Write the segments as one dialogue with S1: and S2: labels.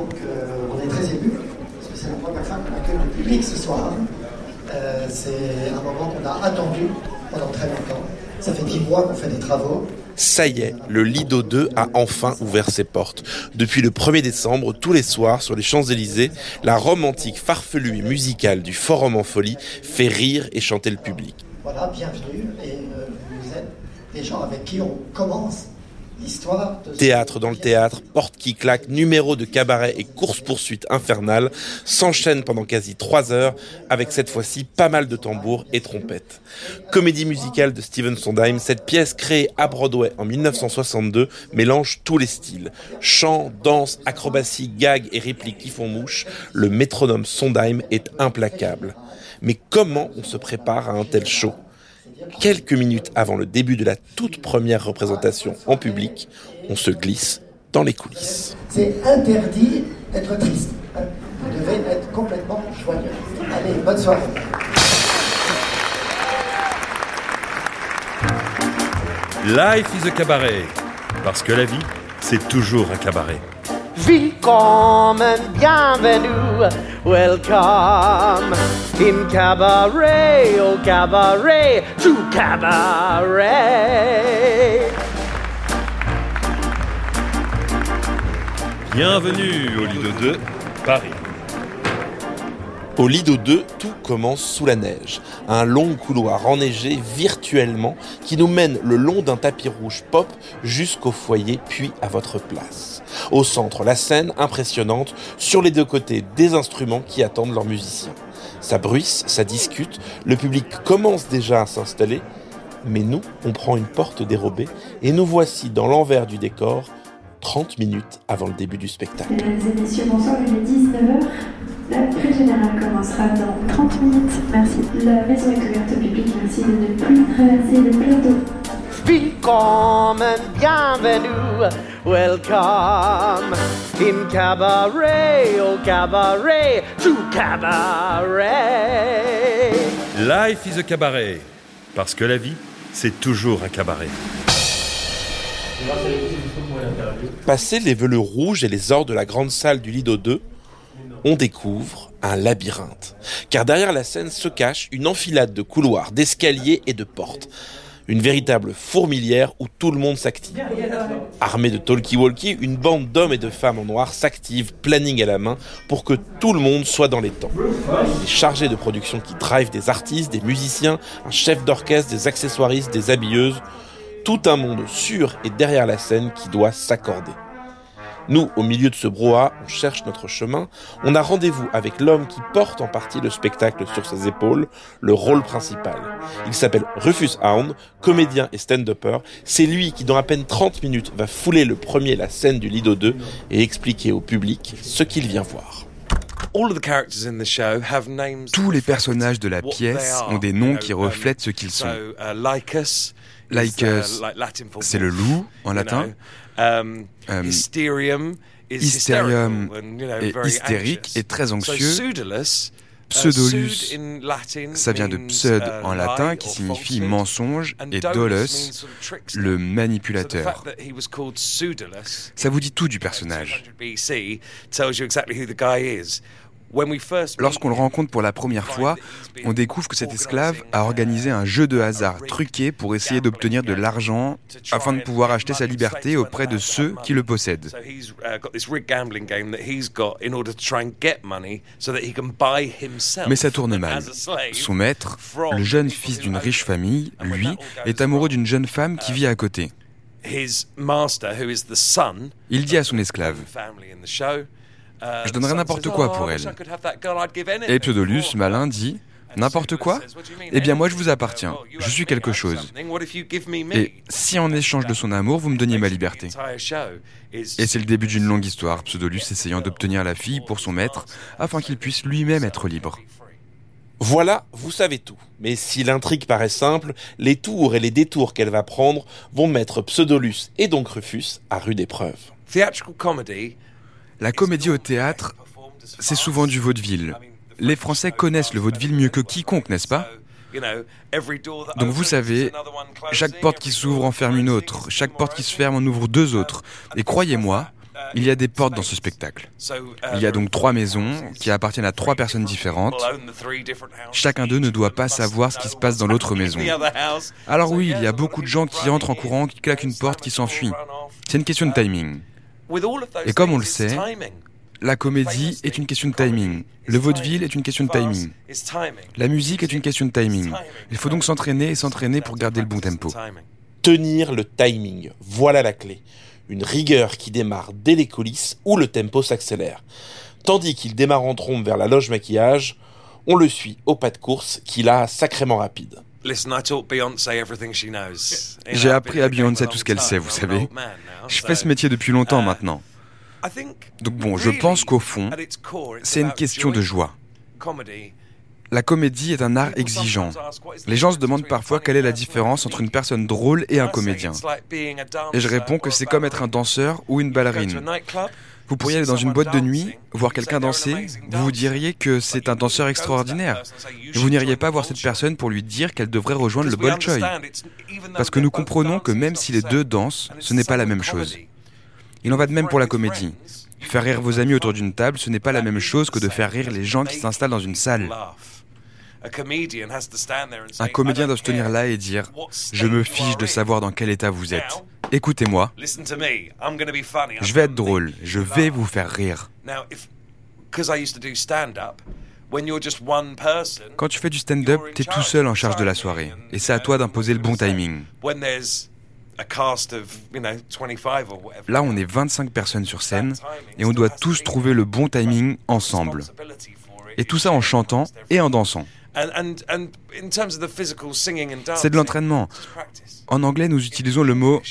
S1: Donc euh, on est très ému, parce que c'est la première fois qu'on accueille le public ce soir. Euh, c'est un moment qu'on a attendu pendant très longtemps. Ça fait dix mois qu'on fait des travaux.
S2: Ça y est, le Lido 2 a enfin ouvert ses portes. Depuis le 1er décembre, tous les soirs, sur les Champs-Élysées, la romantique farfelue et musicale du Forum en folie fait rire et chanter le public.
S1: Voilà, bienvenue, et euh, vous êtes des gens avec qui on commence
S2: Théâtre dans le théâtre, porte qui claque, numéro de cabaret et course-poursuite infernale s'enchaînent pendant quasi trois heures avec cette fois-ci pas mal de tambours et trompettes. Comédie musicale de Steven Sondheim, cette pièce créée à Broadway en 1962 mélange tous les styles. Chant, danse, acrobatie, gags et répliques qui font mouche, le métronome Sondheim est implacable. Mais comment on se prépare à un tel show? Quelques minutes avant le début de la toute première représentation en public, on se glisse dans les coulisses.
S1: C'est interdit d'être triste. Vous devez être complètement joyeux. Allez, bonne soirée.
S3: Life is a cabaret. Parce que la vie, c'est toujours un cabaret.
S4: Willkommen, bienvenue, welcome in cabaret, au cabaret, to cabaret.
S3: Bienvenue au Lido 2, Paris.
S2: Au Lido 2, tout commence sous la neige. Un long couloir enneigé virtuellement qui nous mène le long d'un tapis rouge pop jusqu'au foyer puis à votre place. Au centre, la scène impressionnante, sur les deux côtés, des instruments qui attendent leurs musiciens. Ça bruisse, ça discute, le public commence déjà à s'installer, mais nous, on prend une porte dérobée et nous voici dans l'envers du décor, 30 minutes avant le début du spectacle.
S5: Mesdames et messieurs, bonsoir, il est 19h. La pré générale commencera dans 30 minutes. Merci. La maison est couverte au public. Merci de ne plus traverser le plateau.
S4: Willkommen, bienvenue, welcome in cabaret, au cabaret, to cabaret.
S3: Life is a cabaret. Parce que la vie, c'est toujours un cabaret.
S2: Passé les velours rouges et les ors de la grande salle du Lido 2, on découvre un labyrinthe. Car derrière la scène se cache une enfilade de couloirs, d'escaliers et de portes. Une véritable fourmilière où tout le monde s'active. Armée de talkie-walkie, une bande d'hommes et de femmes en noir s'active, planning à la main, pour que tout le monde soit dans les temps. Les chargés de production qui drive des artistes, des musiciens, un chef d'orchestre, des accessoiristes, des habilleuses, tout un monde sur et derrière la scène qui doit s'accorder. Nous, au milieu de ce brouhaha, on cherche notre chemin. On a rendez-vous avec l'homme qui porte en partie le spectacle sur ses épaules, le rôle principal. Il s'appelle Rufus Hound, comédien et stand-upper. C'est lui qui, dans à peine 30 minutes, va fouler le premier la scène du Lido 2 et expliquer au public ce qu'il vient voir.
S6: Tous les personnages de la pièce ont des noms qui reflètent ce qu'ils sont. Lycus, c'est le loup en latin. Um, hystérium est hystérique et très anxieux. Pseudolus, ça vient de pseud en latin qui signifie mensonge et dolus, le manipulateur. Ça vous dit tout du personnage. Lorsqu'on le rencontre pour la première fois, on découvre que cet esclave a organisé un jeu de hasard truqué pour essayer d'obtenir de l'argent afin de pouvoir acheter sa liberté auprès de ceux qui le possèdent. Mais ça tourne mal. Son maître, le jeune fils d'une riche famille, lui, est amoureux d'une jeune femme qui vit à côté. Il dit à son esclave je donnerais n'importe quoi pour elle. Et Pseudolus, malin, dit N'importe quoi Eh bien moi je vous appartiens, je suis quelque chose. Et si en échange de son amour, vous me donniez ma liberté Et c'est le début d'une longue histoire, Pseudolus essayant d'obtenir la fille pour son maître, afin qu'il puisse lui-même être libre.
S2: Voilà, vous savez tout. Mais si l'intrigue paraît simple, les tours et les détours qu'elle va prendre vont mettre Pseudolus et donc Rufus à rude épreuve.
S6: La comédie au théâtre, c'est souvent du vaudeville. Les Français connaissent le vaudeville mieux que quiconque, n'est-ce pas? Donc vous savez, chaque porte qui s'ouvre en ferme une autre, chaque porte qui se ferme en ouvre deux autres. Et croyez-moi, Il y a des portes dans ce spectacle. Il y a donc trois maisons qui appartiennent à trois personnes différentes. Chacun d'eux ne doit pas savoir ce qui se passe dans l'autre maison. Alors oui, il y a beaucoup de gens qui entrent en courant, qui claquent une porte, qui s'enfuient. C'est une question de timing. Et comme on le sait, la comédie est une question de timing. Le vaudeville est une question de timing. La musique est une question de timing. Il faut donc s'entraîner et s'entraîner pour garder le bon tempo.
S2: Tenir le timing, voilà la clé. Une rigueur qui démarre dès les coulisses où le tempo s'accélère. Tandis qu'il démarre en trompe vers la loge maquillage, on le suit au pas de course qu'il a sacrément rapide.
S6: J'ai appris à Beyoncé tout ce qu'elle sait, vous savez. Je fais ce métier depuis longtemps maintenant. Donc bon, je pense qu'au fond, c'est une question de joie. La comédie est un art exigeant. Les gens se demandent parfois quelle est la différence entre une personne drôle et un comédien. Et je réponds que c'est comme être un danseur ou une ballerine. Vous pourriez aller dans une boîte de nuit, voir quelqu'un danser, vous vous diriez que c'est un danseur extraordinaire. vous n'iriez pas voir cette personne pour lui dire qu'elle devrait rejoindre le Bolchoï. Parce que nous comprenons que même si les deux dansent, ce n'est pas la même chose. Il en va de même pour la comédie. Faire rire vos amis autour d'une table, ce n'est pas la même chose que de faire rire les gens qui s'installent dans une salle. Un comédien doit se tenir là et dire ⁇ Je me fiche de savoir dans quel état vous êtes. Écoutez-moi. Je vais être drôle. Je vais vous faire rire. Quand tu fais du stand-up, tu es tout seul en charge de la soirée. Et c'est à toi d'imposer le bon timing. Là, on est 25 personnes sur scène et on doit tous trouver le bon timing ensemble. Et tout ça en chantant et en dansant. C'est de l'entraînement. En anglais, nous utilisons le mot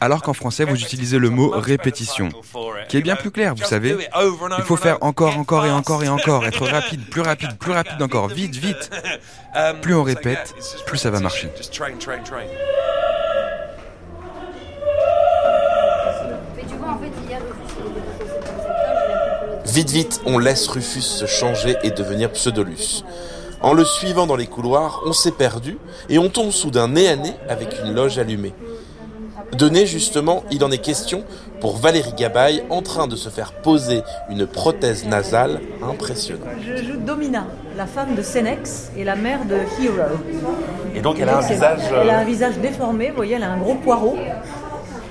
S6: alors qu'en français, vous utilisez le mot répétition, qui est bien plus clair, vous savez. Il faut faire encore, encore et encore et encore, être rapide, plus rapide, plus rapide encore, vite, vite. Um, plus on répète, plus ça va marcher.
S2: Vite, vite, on laisse Rufus se changer et devenir Pseudolus. En le suivant dans les couloirs, on s'est perdu et on tombe soudain nez à nez avec une loge allumée. De nez, justement, il en est question pour Valérie Gabaye en train de se faire poser une prothèse nasale impressionnante.
S7: Je joue Domina, la femme de Senex et la mère de Hero.
S2: Et donc elle a un visage...
S7: Elle a un visage déformé, vous voyez, elle a un gros poireau.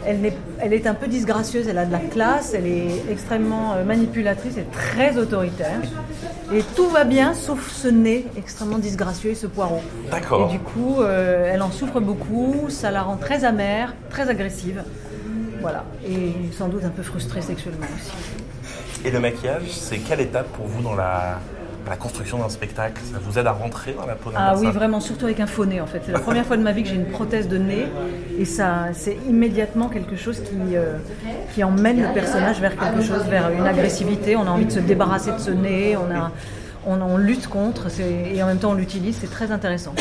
S7: Elle est, elle est un peu disgracieuse, elle a de la classe, elle est extrêmement euh, manipulatrice et très autoritaire. Et tout va bien sauf ce nez extrêmement disgracieux et ce poireau.
S2: D'accord.
S7: Et du coup, euh, elle en souffre beaucoup, ça la rend très amère, très agressive. Voilà. Et sans doute un peu frustrée sexuellement aussi.
S2: Et le maquillage, c'est quelle étape pour vous dans la, la construction d'un spectacle Ça vous aide à rentrer dans la peau d'un
S7: Ah oui, vraiment, surtout avec un faux nez en fait. C'est la première fois de ma vie que j'ai une prothèse de nez et ça, c'est immédiatement quelque chose qui, euh, qui emmène le personnage vers quelque chose, vers une agressivité. On a envie de se débarrasser de ce nez, on, a, on, lutte contre et en même temps on l'utilise, c'est très intéressant.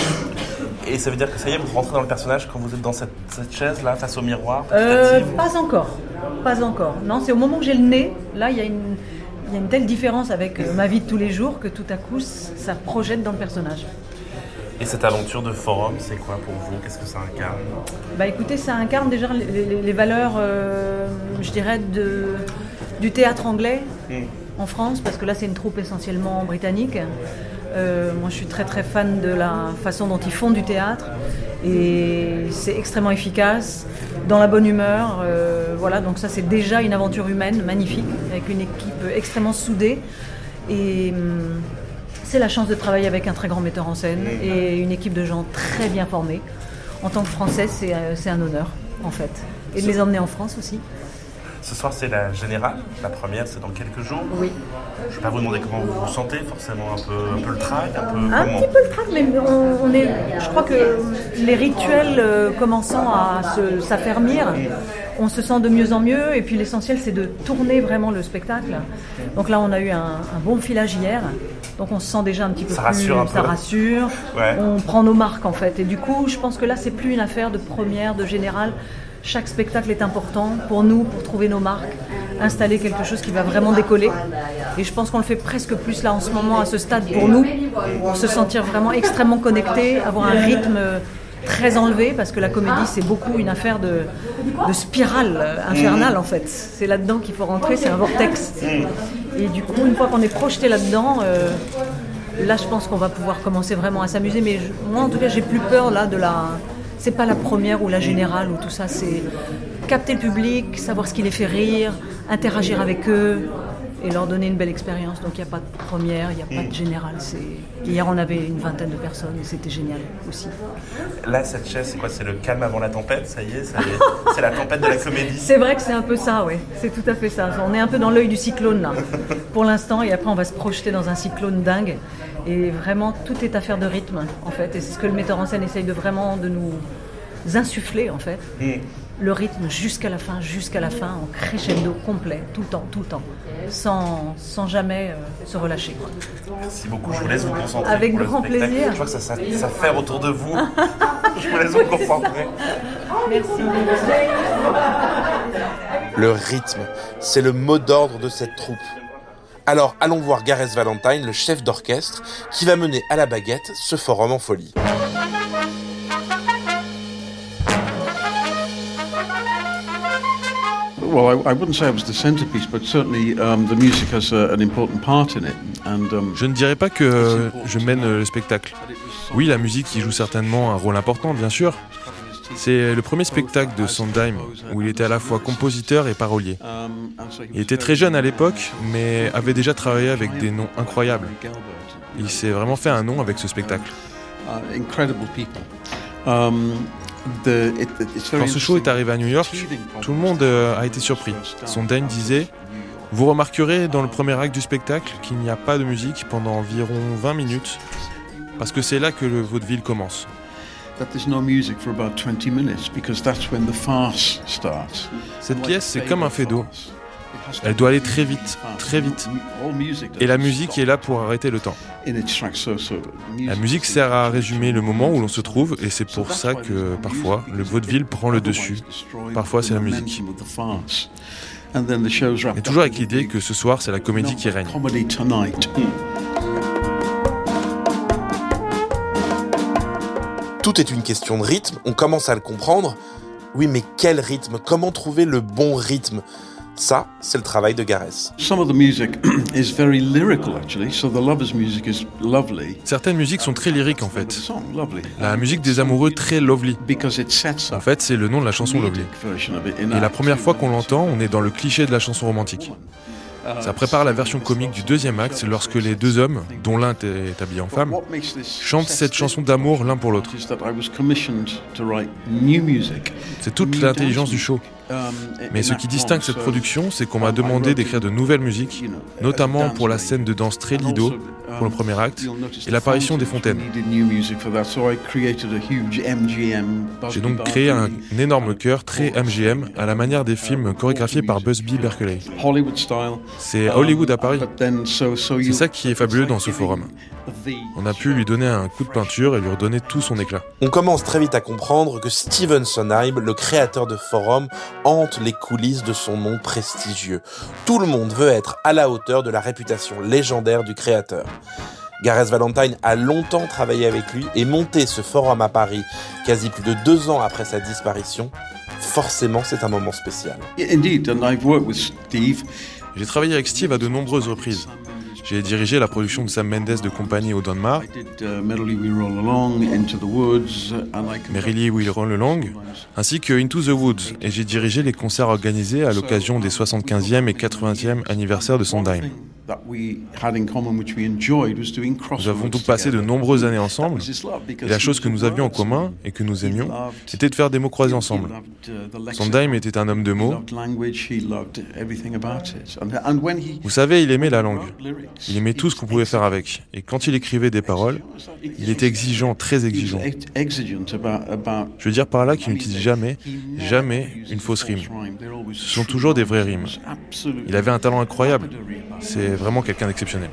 S2: Et ça veut dire que ça y est, vous rentrez dans le personnage quand vous êtes dans cette, chaise là, face au miroir
S7: euh, Pas encore, pas encore. Non, c'est au moment que j'ai le nez, là il y a une y a une telle différence avec euh, ma vie de tous les jours que tout à coup, ça projette dans le personnage.
S2: Et cette aventure de forum, c'est quoi pour vous? Qu'est-ce que ça incarne?
S7: Bah écoutez, ça incarne déjà les, valeurs, euh, je dirais, de, du théâtre anglais hmm. en France, parce que là c'est une troupe essentiellement britannique. Euh, moi je suis très très fan de la façon dont ils font du théâtre et c'est extrêmement efficace, dans la bonne humeur. Euh, voilà, donc ça c'est déjà une aventure humaine magnifique, avec une équipe extrêmement soudée. Et hum, c'est la chance de travailler avec un très grand metteur en scène et une équipe de gens très bien formés. En tant que Français, c'est euh, un honneur, en fait. Et de les emmener en France aussi.
S2: Ce soir, c'est la générale. La première, c'est dans quelques jours.
S7: Oui.
S2: Je ne vais pas vous demander comment vous vous sentez, forcément un peu, un peu le trac, un peu.
S7: Un petit peu le trac, mais on, est. Je crois que les rituels euh, commençant à s'affermir, on se sent de mieux en mieux. Et puis l'essentiel, c'est de tourner vraiment le spectacle. Donc là, on a eu un, bon filage hier. Donc on se sent déjà un petit peu
S2: ça
S7: plus.
S2: Rassure un
S7: ça rassure. On prend nos marques en fait. Et du coup, je pense que là, c'est plus une affaire de première, de générale chaque spectacle est important pour nous, pour trouver nos marques, installer quelque chose qui va vraiment décoller. Et je pense qu'on le fait presque plus là en ce moment, à ce stade, pour nous, pour se sentir vraiment extrêmement connecté, avoir un rythme très enlevé parce que la comédie c'est beaucoup une affaire de, de spirale euh, infernale en fait. C'est là-dedans qu'il faut rentrer, c'est un vortex. Et du coup, une fois qu'on est projeté là-dedans, euh, là je pense qu'on va pouvoir commencer vraiment à s'amuser. Mais moi en tout cas, j'ai plus peur là de la. C'est pas la première ou la générale ou tout ça, c'est capter le public, savoir ce qui les fait rire, interagir avec eux, et leur donner une belle expérience. Donc il n'y a pas de première, il n'y a pas de générale. Hier, on avait une vingtaine de personnes et c'était génial aussi.
S2: Là, cette chaise, c'est quoi? C'est le calme avant la tempête? Ça y est, c'est la tempête de la comédie
S7: C'est vrai que c'est un peu ça, oui. C'est tout à fait ça. On est un peu dans l'œil du cyclone, là, pour l'instant. Et après, on va se projeter dans un cyclone dingue. Et vraiment, tout est affaire de rythme, en fait. Et c'est ce que le metteur en scène essaye de vraiment de nous insuffler, en fait. Mm le rythme jusqu'à la fin, jusqu'à la fin, en crescendo complet, tout le temps, tout le temps, sans, sans jamais euh, se relâcher.
S2: Merci beaucoup, je vous laisse vous concentrer.
S7: Avec grand plaisir.
S2: Je vois que ça, ça, ça autour de vous. je vous laisse vous concentrer.
S7: Merci.
S2: Le rythme, c'est le mot d'ordre de cette troupe. Alors allons voir Gareth Valentine, le chef d'orchestre, qui va mener à la baguette ce forum en folie.
S8: well, I, I, wouldn't say it was the centerpiece, but certainly the music has a, an important part in it. And,
S9: je ne dirais pas que je mène le spectacle. Oui, la musique y joue certainement un rôle important, bien sûr. C'est le premier spectacle de Sondheim où il était à la fois compositeur et parolier. Il était très jeune à l'époque, mais avait déjà travaillé avec des noms incroyables. Il s'est vraiment fait un nom avec ce spectacle. Quand ce show est arrivé à New York, tout le monde euh, a été surpris. Sondheim disait Vous remarquerez dans le premier acte du spectacle qu'il n'y a pas de musique pendant environ 20 minutes, parce que c'est là que le vaudeville commence. Cette pièce, c'est comme un fait d'eau. Elle doit aller très vite, très vite. Et la musique est là pour arrêter le temps. La musique sert à résumer le moment où l'on se trouve et c'est pour ça que parfois le vaudeville prend le dessus. Parfois c'est la musique. Mais toujours avec l'idée que ce soir c'est la comédie qui règne.
S2: Tout est une question de rythme, on commence à le comprendre. Oui, mais quel rythme? Comment trouver le bon rythme? Ça, c'est le travail de Gareth.
S9: Certaines musiques sont très lyriques en fait. La musique des amoureux très lovely. En fait, c'est le nom de la chanson Lovely. Et la première fois qu'on l'entend, on est dans le cliché de la chanson romantique. Ça prépare la version comique du deuxième acte lorsque les deux hommes, dont l'un est habillé en femme, chantent cette chanson d'amour l'un pour l'autre. C'est toute l'intelligence du show. Mais ce qui distingue cette production, c'est qu'on m'a demandé d'écrire de nouvelles musiques, notamment pour la scène de danse très lido, pour le premier acte, et l'apparition des fontaines. J'ai donc créé un énorme chœur très MGM à la manière des films chorégraphiés par Busby Berkeley. C'est Hollywood à Paris. C'est ça qui est fabuleux dans ce forum. On a pu lui donner un coup de peinture et lui redonner tout son éclat.
S2: On commence très vite à comprendre que Steven Sondheim, le créateur de Forum, hante les coulisses de son nom prestigieux. Tout le monde veut être à la hauteur de la réputation légendaire du créateur. Gareth Valentine a longtemps travaillé avec lui et monté ce forum à Paris, quasi plus de deux ans après sa disparition. Forcément, c'est un moment spécial.
S9: J'ai travaillé avec Steve à de nombreuses reprises. J'ai dirigé la production de Sam Mendes de compagnie au Donmar, Merrily We Roll Along, ainsi que Into the Woods, et j'ai dirigé les concerts organisés à l'occasion des 75e et 80e anniversaires de Sondheim. Nous avons donc passé de nombreuses années ensemble, et la chose que nous avions en commun et que nous aimions, était de faire des mots croisés ensemble. Sondheim était un homme de mots. Vous savez, il aimait la langue. Il aimait tout ce qu'on pouvait faire avec. Et quand il écrivait des paroles, il était exigeant, très exigeant. Je veux dire par là qu'il n'utilise jamais, jamais une fausse rime. Ce sont toujours des vraies rimes. Il avait un talent incroyable. C'est vraiment quelqu'un d'exceptionnel.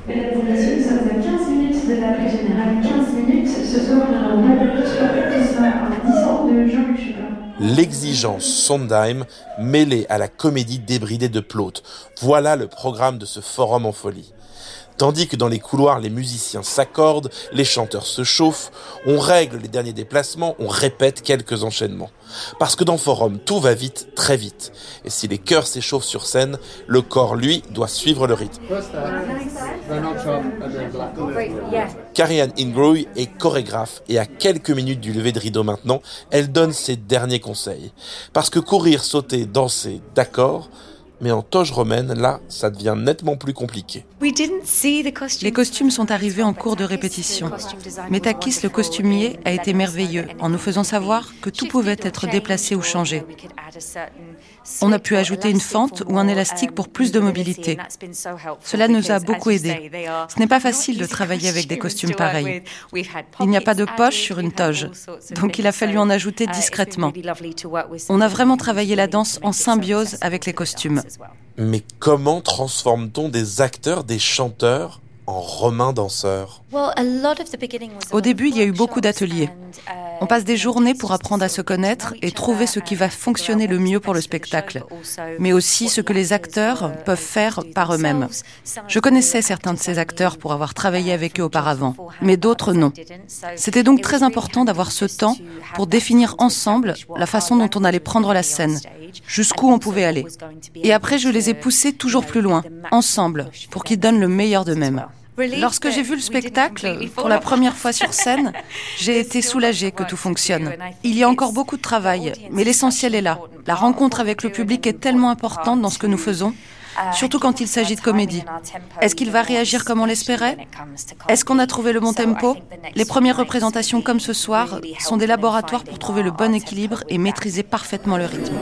S2: L'exigence Sondheim mêlée à la comédie débridée de Plaute. Voilà le programme de ce forum en folie. Tandis que dans les couloirs, les musiciens s'accordent, les chanteurs se chauffent, on règle les derniers déplacements, on répète quelques enchaînements. Parce que dans Forum, tout va vite, très vite. Et si les cœurs s'échauffent sur scène, le corps, lui, doit suivre le rythme. Karianne Ingroy est chorégraphe et à quelques minutes du lever de rideau maintenant, elle donne ses derniers conseils. Parce que courir, sauter, danser, d'accord, mais en toge romaine, là, ça devient nettement plus compliqué.
S10: Les costumes sont arrivés en cours de répétition. Metakis, le costumier, a été merveilleux en nous faisant savoir que tout pouvait être déplacé ou changé. On a pu ajouter une fente ou un élastique pour plus de mobilité. Cela nous a beaucoup aidés. Ce n'est pas facile de travailler avec des costumes pareils. Il n'y a pas de poche sur une toge, donc il a fallu en ajouter discrètement. On a vraiment travaillé la danse en symbiose avec les costumes.
S2: Mais comment transforme-t-on des acteurs, des chanteurs en romains danseurs
S10: Au début, il y a eu beaucoup d'ateliers. On passe des journées pour apprendre à se connaître et trouver ce qui va fonctionner le mieux pour le spectacle, mais aussi ce que les acteurs peuvent faire par eux-mêmes. Je connaissais certains de ces acteurs pour avoir travaillé avec eux auparavant, mais d'autres non. C'était donc très important d'avoir ce temps pour définir ensemble la façon dont on allait prendre la scène, jusqu'où on pouvait aller. Et après, je les ai poussés toujours plus loin, ensemble, pour qu'ils donnent le meilleur d'eux-mêmes. Lorsque j'ai vu le spectacle pour la première fois sur scène, j'ai été soulagée que tout fonctionne. Il y a encore beaucoup de travail, mais l'essentiel est là. La rencontre avec le public est tellement importante dans ce que nous faisons, surtout quand il s'agit de comédie. Est-ce qu'il va réagir comme on l'espérait? Est-ce qu'on a trouvé le bon tempo? Les premières représentations comme ce soir sont des laboratoires pour trouver le bon équilibre et maîtriser parfaitement le rythme.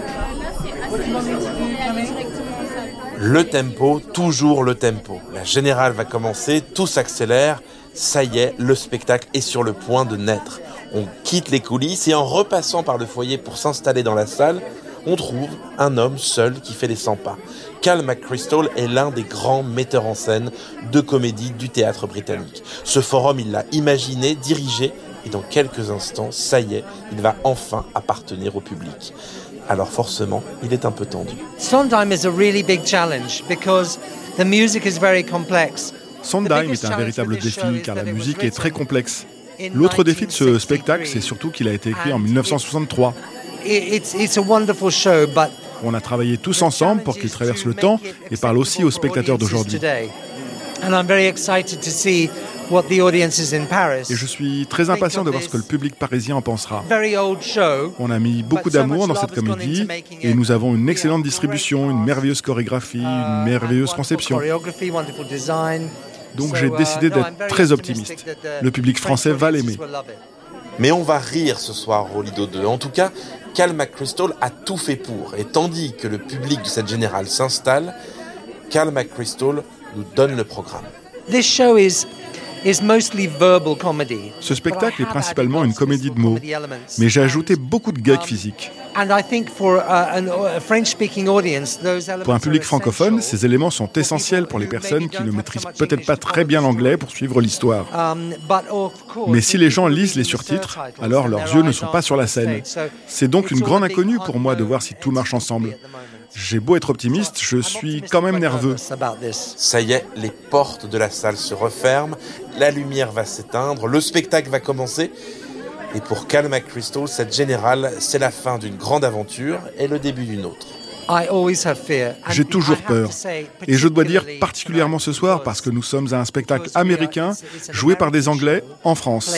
S2: Le tempo, toujours le tempo. La générale va commencer, tout s'accélère. Ça y est, le spectacle est sur le point de naître. On quitte les coulisses et en repassant par le foyer pour s'installer dans la salle, on trouve un homme seul qui fait les 100 pas. Cal McChrystal est l'un des grands metteurs en scène de comédie du théâtre britannique. Ce forum, il l'a imaginé, dirigé, et dans quelques instants, ça y est, il va enfin appartenir au public alors forcément, il est un peu tendu.
S11: Sondheim is a really big challenge because the music is very complex.
S12: Sondheim est un véritable défi car la musique est très complexe. L'autre défi de ce spectacle, c'est surtout qu'il a été écrit en 1963. On a travaillé tous ensemble pour qu'il traverse le temps et parle aussi aux spectateurs d'aujourd'hui. Et je suis très impatient de voir ce que le public parisien en pensera. On a mis beaucoup d'amour dans cette comédie et nous avons une excellente distribution, une merveilleuse chorégraphie, une uh, merveilleuse conception. Donc j'ai uh, décidé d'être très optimiste. Le public français va l'aimer.
S2: Mais on va rire ce soir au Lido 2. En tout cas, Cal McChrystal a tout fait pour. Et tandis que le public de cette générale s'installe, Cal McChrystal nous donne le programme.
S11: This show is
S12: ce spectacle est principalement une comédie de mots, mais j'ai ajouté beaucoup de gags physiques. Pour un public francophone, ces éléments sont essentiels pour les personnes qui ne maîtrisent peut-être pas très bien l'anglais pour suivre l'histoire. Um, mais si les gens lisent les surtitres, alors leurs yeux ne sont pas sur la scène. C'est donc une grande inconnue pour moi de voir si tout marche ensemble. J'ai beau être optimiste, je suis quand même nerveux.
S2: Ça y est, les portes de la salle se referment, la lumière va s'éteindre, le spectacle va commencer. Et pour Cal McChrystal, cette générale, c'est la fin d'une grande aventure et le début d'une autre.
S12: J'ai toujours peur. Et je dois dire particulièrement ce soir parce que nous sommes à un spectacle américain joué par des Anglais en France.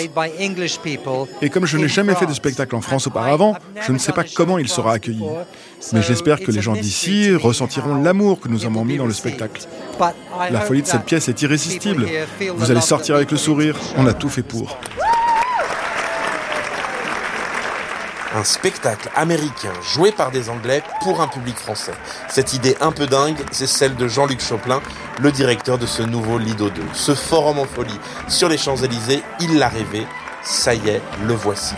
S12: Et comme je n'ai jamais fait de spectacle en France auparavant, je ne sais pas comment il sera accueilli. Mais j'espère que les gens d'ici ressentiront l'amour que nous avons mis dans le spectacle. La folie de cette pièce est irrésistible. Vous allez sortir avec le sourire. On a tout fait pour.
S2: Un spectacle américain joué par des Anglais pour un public français. Cette idée un peu dingue, c'est celle de Jean-Luc Choplin, le directeur de ce nouveau Lido 2. Ce forum en folie sur les Champs-Élysées, il l'a rêvé, ça y est, le voici.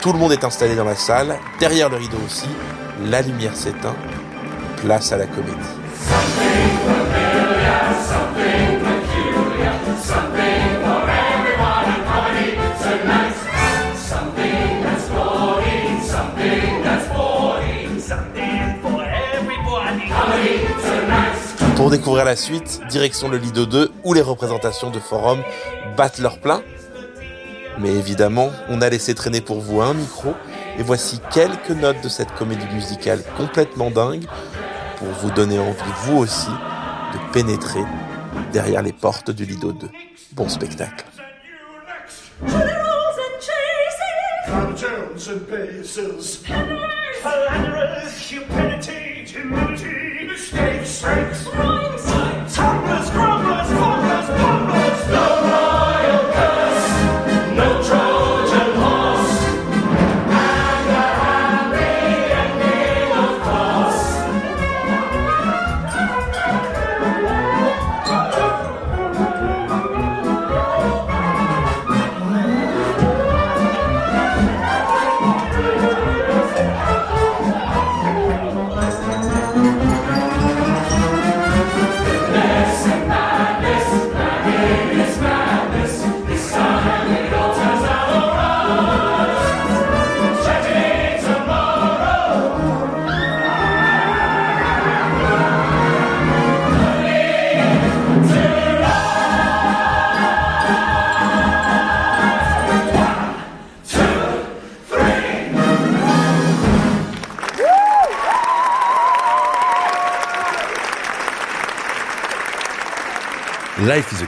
S2: Tout le monde est installé dans la salle, derrière le rideau aussi, la lumière s'éteint, place à la comédie. Pour découvrir la suite, direction le Lido 2 où les représentations de forum battent leur plein. Mais évidemment, on a laissé traîner pour vous un micro et voici quelques notes de cette comédie musicale complètement dingue pour vous donner envie, vous aussi, de pénétrer derrière les portes du Lido 2. Bon spectacle.
S3: Life is a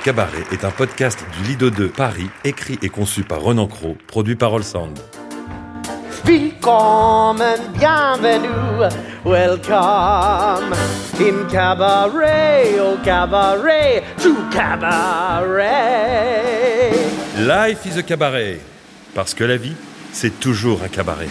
S3: Cabaret est un podcast du Lido 2 Paris, écrit et conçu par Renan Cro, produit par Sound.
S4: Willkommen, bienvenue, welcome in cabaret, oh cabaret, to cabaret.
S3: Life is a cabaret, parce que la vie, c'est toujours un cabaret.